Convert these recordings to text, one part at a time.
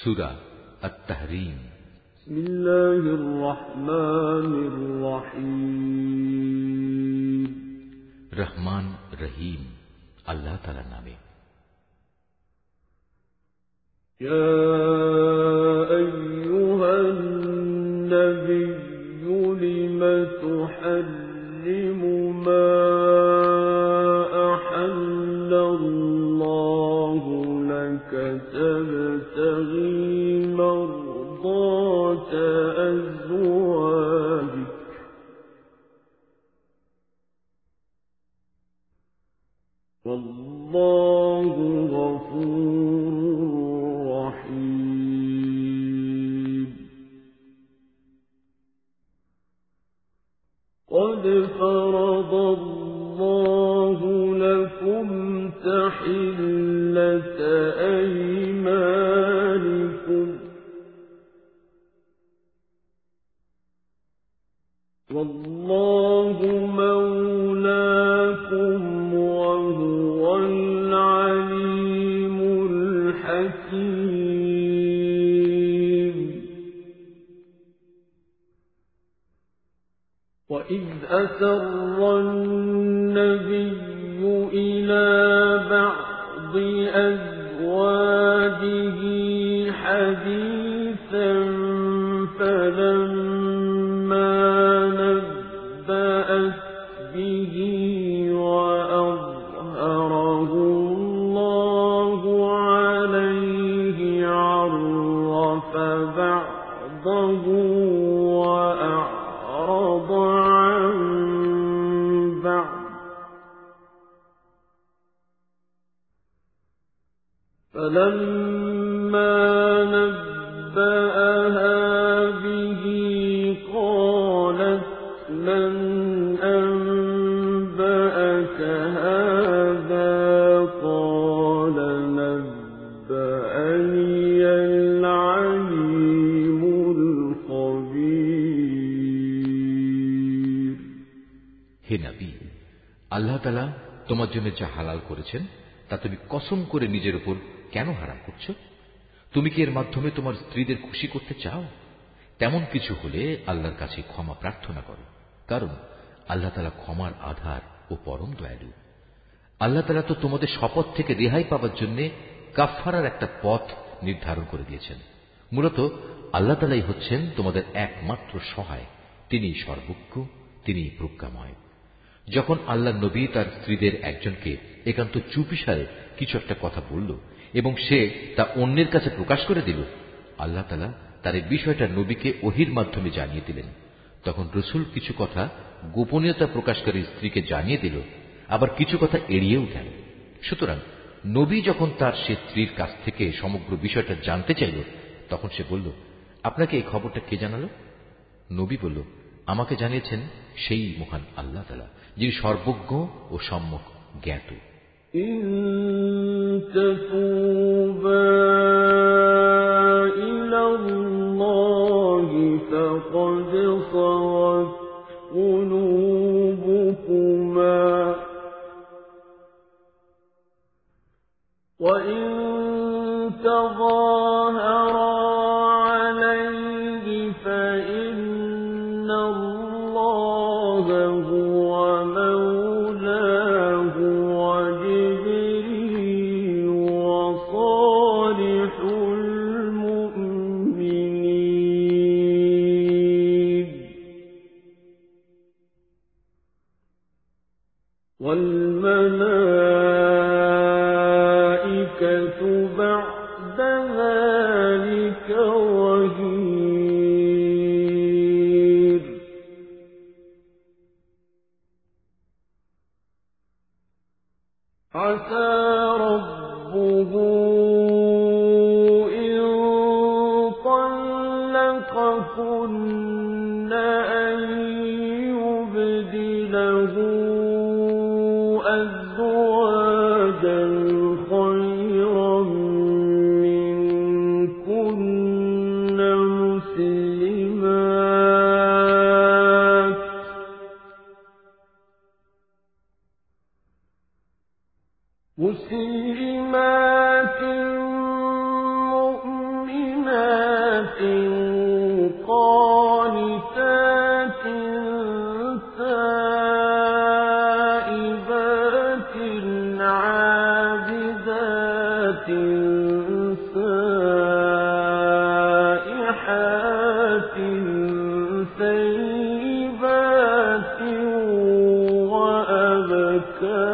সুরা التحريم بسم الله الرحمن الرحيم রহমান রহিম আল্লাহ তালার নামে يا تبتغي مرضات أزواجك. والله والله مولاكم وهو العليم الحكيم. وإذ أسر نبأت به আল্লাহ তোমার জন্য যা হালাল করেছেন, তা তুমি কসম করে নিজের উপর কেন হারাম করছ? তুমি কি এর মাধ্যমে তোমার স্ত্রীদের খুশি করতে চাও? তেমন কিছু হলে আল্লাহর কাছে ক্ষমা প্রার্থনা করো। কারণ আল্লাহ তালা ক্ষমার আধার ও পরম দয়ালু। আল্লাহ তালা তো তোমাদের শপথ থেকে রেহাই পাওয়ার জন্য কাফারার একটা পথ নির্ধারণ করে দিয়েছেন। মূলত আল্লাহ তালাই হচ্ছেন তোমাদের একমাত্র সহায়। তিনি সর্বজ্ঞ, তিনি প্রজ্ঞাময়। যখন আল্লাহ নবী তার স্ত্রীদের একজনকে একান্ত চুপিসারে কিছু একটা কথা বলল এবং সে তা অন্যের কাছে প্রকাশ করে দিল, আল্লাহ তালা তার এই বিষয়টা নবীকে ওহির মাধ্যমে জানিয়ে দিলেন। তখন রসুল কিছু কথা গোপনীয়তা প্রকাশকারী স্ত্রীকে জানিয়ে দিল আবার কিছু কথা এড়িয়েও গেল সুতরাং নবী যখন তার সে স্ত্রীর কাছ থেকে সমগ্র বিষয়টা জানতে চাইল তখন সে বলল আপনাকে এই খবরটা কে জানালো নবী বলল আমাকে জানিয়েছেন সেই মহান আল্লাহ তালা যিনি সর্বজ্ঞ ও সম্যক জ্ঞাত إن تتوبا وإن عسى حتى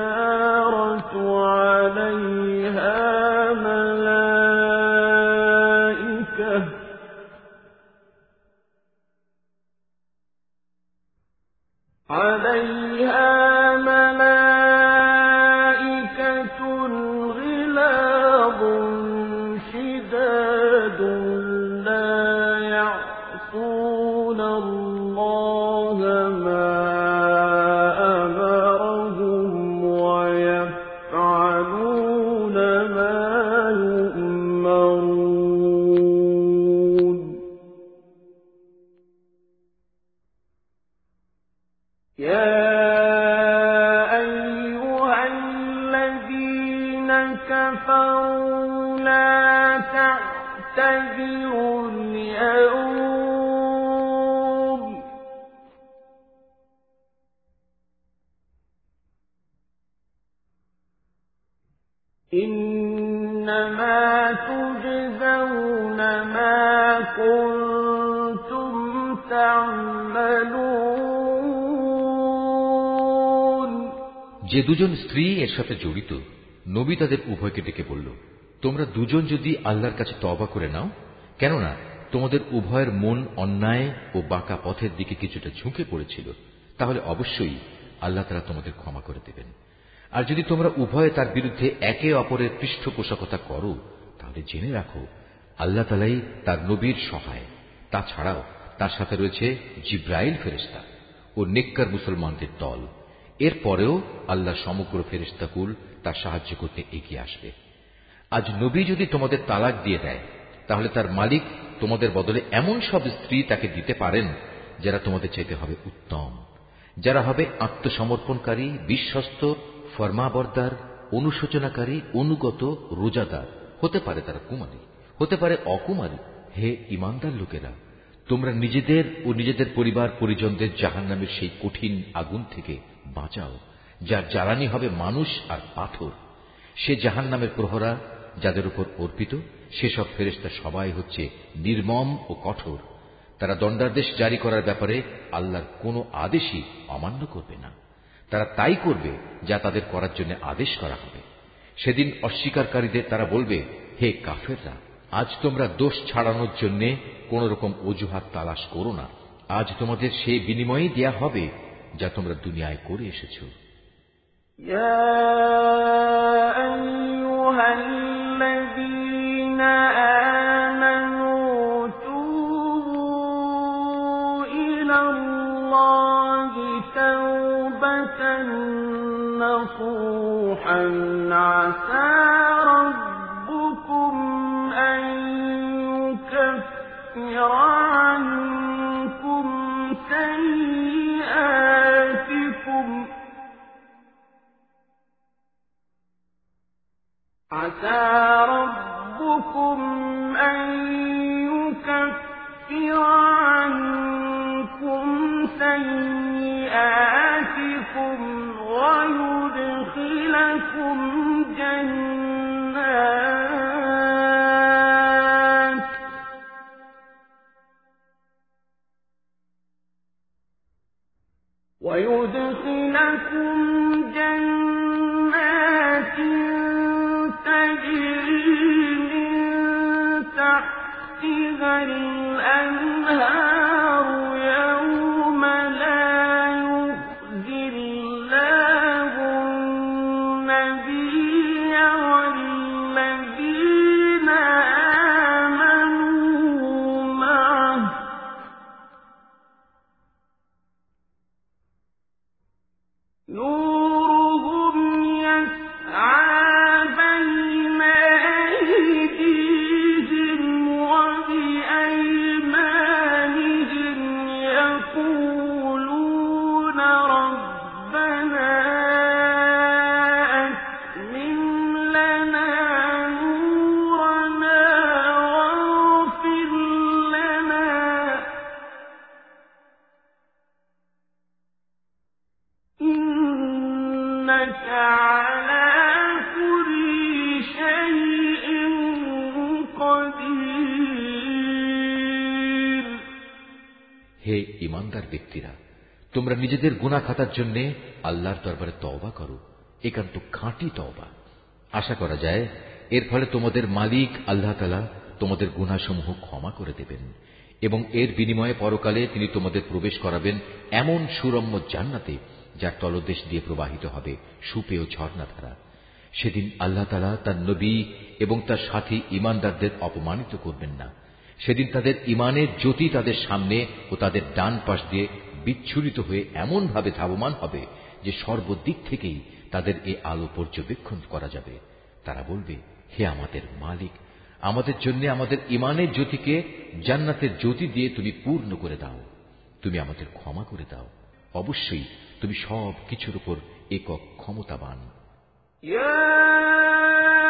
النَّارَ تُعَذِّبُ যে দুজন স্ত্রী এর সাথে জড়িত, নবী তাদের উভয়কে ডেকে বলল, তোমরা দুজন যদি আল্লাহর কাছে তবা করে নাও, কেননা তোমাদের উভয়ের মন অন্যায় ও বাঁকা পথের দিকে কিছুটা ঝুঁকে পড়েছিল, তাহলে অবশ্যই আল্লাহ তারা তোমাদের ক্ষমা করে দেবেন। আর যদি তোমরা উভয়ে তার বিরুদ্ধে একে অপরের পৃষ্ঠপোষকতা করো, তাহলে জেনে রাখো, আল্লাহ তালাই তার নবীর সহায়। তাছাড়াও তার সাথে রয়েছে জিব্রাইল ফেরেস্তা ও নেককার মুসলমানদের দল। এর পরেও আল্লাহ সমগ্র ফেরিস্তাকুল তার সাহায্য করতে এগিয়ে আসবে। আজ নবী যদি তোমাদের তালাক দিয়ে দেয়, তাহলে তার মালিক তোমাদের বদলে এমন সব স্ত্রী তাকে দিতে পারেন যারা তোমাদের চাইতে হবে উত্তম, যারা হবে আত্মসমর্পণকারী, বিশ্বস্ত, ফরমাবরদার, অনুশোচনাকারী, অনুগত, রোজাদার। হতে পারে তারা কুমারী, হতে পারে অকুমারী। হে ইমানদার লোকেরা তোমরা নিজেদের ও নিজেদের পরিবার পরিজনদের জাহান নামের সেই কঠিন আগুন থেকে বাঁচাও, যার জ্বালানি হবে মানুষ আর পাথর। সে জাহান নামের প্রহরা যাদের উপর অর্পিত, সেসব ফেরেস্তা সবাই হচ্ছে নির্মম ও কঠোর। তারা দণ্ডাদেশ জারি করার ব্যাপারে আল্লাহর কোনো আদেশই অমান্য করবে না। তারা তাই করবে যা তাদের করার জন্য আদেশ করা হবে। সেদিন অস্বীকারীদের তারা বলবে, হে কাফেররা আজ তোমরা দোষ ছাড়ানোর জন্য কোন রকম অজুহাত তালাশ করো না। আজ তোমাদের সে বিনিময়ে দেয়া হবে যা তোমরা দুনিয়ায় করে এসেছ। عسى ربكم أن يكفر عنكم سيئاتكم ويدخلكم عَلِيمٌ হে ইমানদার ব্যক্তিরা, তোমরা নিজেদের গুণা খাতার জন্য আল্লাহর দরবারে তওবা করো, একান্ত খাঁটি তওবা। আশা করা যায়, এর ফলে তোমাদের মালিক আল্লাহ তালা তোমাদের গুণাসমূহ ক্ষমা করে দেবেন এবং এর বিনিময়ে পরকালে তিনি তোমাদের প্রবেশ করাবেন এমন সুরম্য জান্নাতে, যার তলদেশ দিয়ে প্রবাহিত হবে সুপেয় ঝর্ণাধারা। সেদিন আল্লাহ তালা তার নবী এবং তার সাথী ইমানদারদের অপমানিত করবেন না। সেদিন তাদের ইমানের জ্যোতি তাদের সামনে ও তাদের ডান পাশ দিয়ে বিচ্ছুরিত হয়ে এমনভাবে ধাবমান হবে যে সর্বদিক থেকেই তাদের এ আলো পর্যবেক্ষণ করা যাবে। তারা বলবে, হে আমাদের মালিক, আমাদের জন্য আমাদের ইমানের জ্যোতিকে জান্নাতের জ্যোতি দিয়ে তুমি পূর্ণ করে দাও। তুমি আমাদের ক্ষমা করে দাও। অবশ্যই তুমি সব কিছুর উপর একক ক্ষমতাবান। يا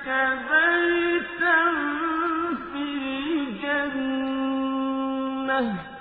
بيتا في الجنة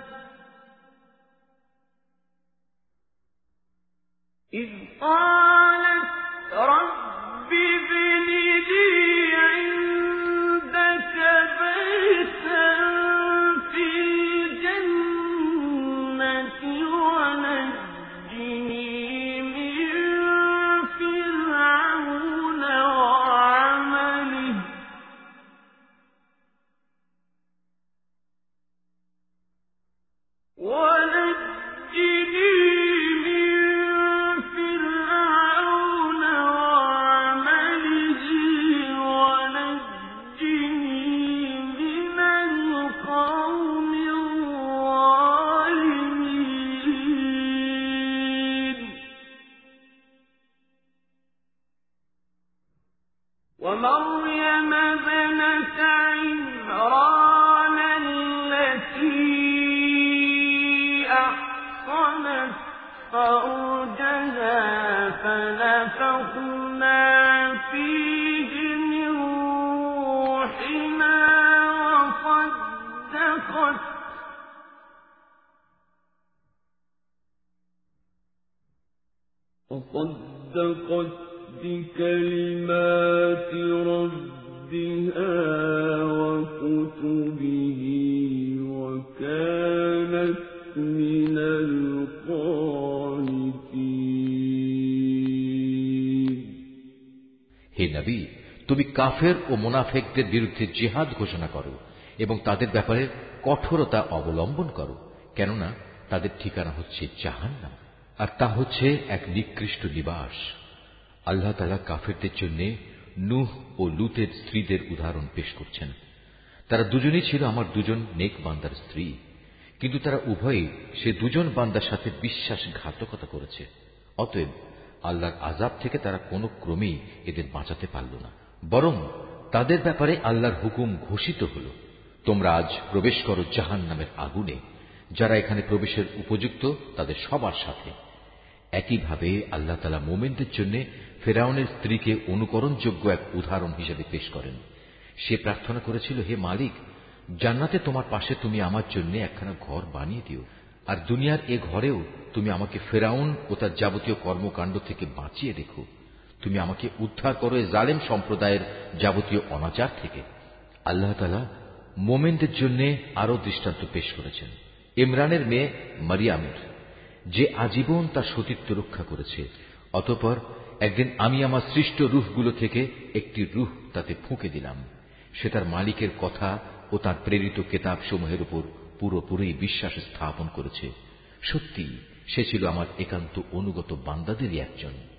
وصدقت بكلمات ربها وكتبه وكانت من القانتين হে নবী তুমি কাফের ও মোনাফেকদের বিরুদ্ধে জেহাদ ঘোষণা করো এবং তাদের ব্যাপারে কঠোরতা অবলম্বন করো কেননা তাদের ঠিকানা হচ্ছে জাহান্নাম আর তা হচ্ছে এক নিকৃষ্ট নিবাস আল্লাহ তালা কাফেরদের জন্য নুহ ও লুতের স্ত্রীদের উদাহরণ পেশ করছেন। তারা দুজনেই ছিল আমার দুজন নেক বান্দার স্ত্রী, কিন্তু তারা উভয়ই সে দুজন বান্দার সাথে বিশ্বাসঘাতকতা করেছে। অতএব আল্লাহর আজাব থেকে তারা কোনো ক্রমেই এদের বাঁচাতে পারল না। বরং তাদের ব্যাপারে আল্লাহর হুকুম ঘোষিত হল, তোমরা আজ প্রবেশ করো জাহান নামের আগুনে, যারা এখানে প্রবেশের উপযুক্ত তাদের সবার সাথে। একইভাবে আল্লাহ তালা মোমেনদের জন্য ফেরাউনের স্ত্রীকে অনুকরণযোগ্য এক উদাহরণ হিসেবে পেশ করেন। সে প্রার্থনা করেছিল, হে মালিক, জান্নাতে তোমার পাশে তুমি আমার জন্য একখানা ঘর বানিয়ে দিও, আর দুনিয়ার এ ঘরেও তুমি আমাকে ফেরাউন ও তার যাবতীয় কর্মকাণ্ড থেকে বাঁচিয়ে রেখো। তুমি আমাকে উদ্ধার করো জালেম সম্প্রদায়ের যাবতীয় অনাচার থেকে। আল্লাহ তালা মোমেনদের জন্য আরও দৃষ্টান্ত পেশ করেছেন। ইমরানের মেয়ে মারিয়ামের যে আজীবন তার সতীত্ব রক্ষা করেছে। অতপর একদিন আমি আমার সৃষ্ট রুহগুলো থেকে একটি রুহ তাতে ফুঁকে দিলাম। সে তার মালিকের কথা ও তার প্রেরিত কেতাব সমূহের উপর পুরোপুরি বিশ্বাস স্থাপন করেছে। সত্যি সে ছিল আমার একান্ত অনুগত বান্দাদেরই একজন।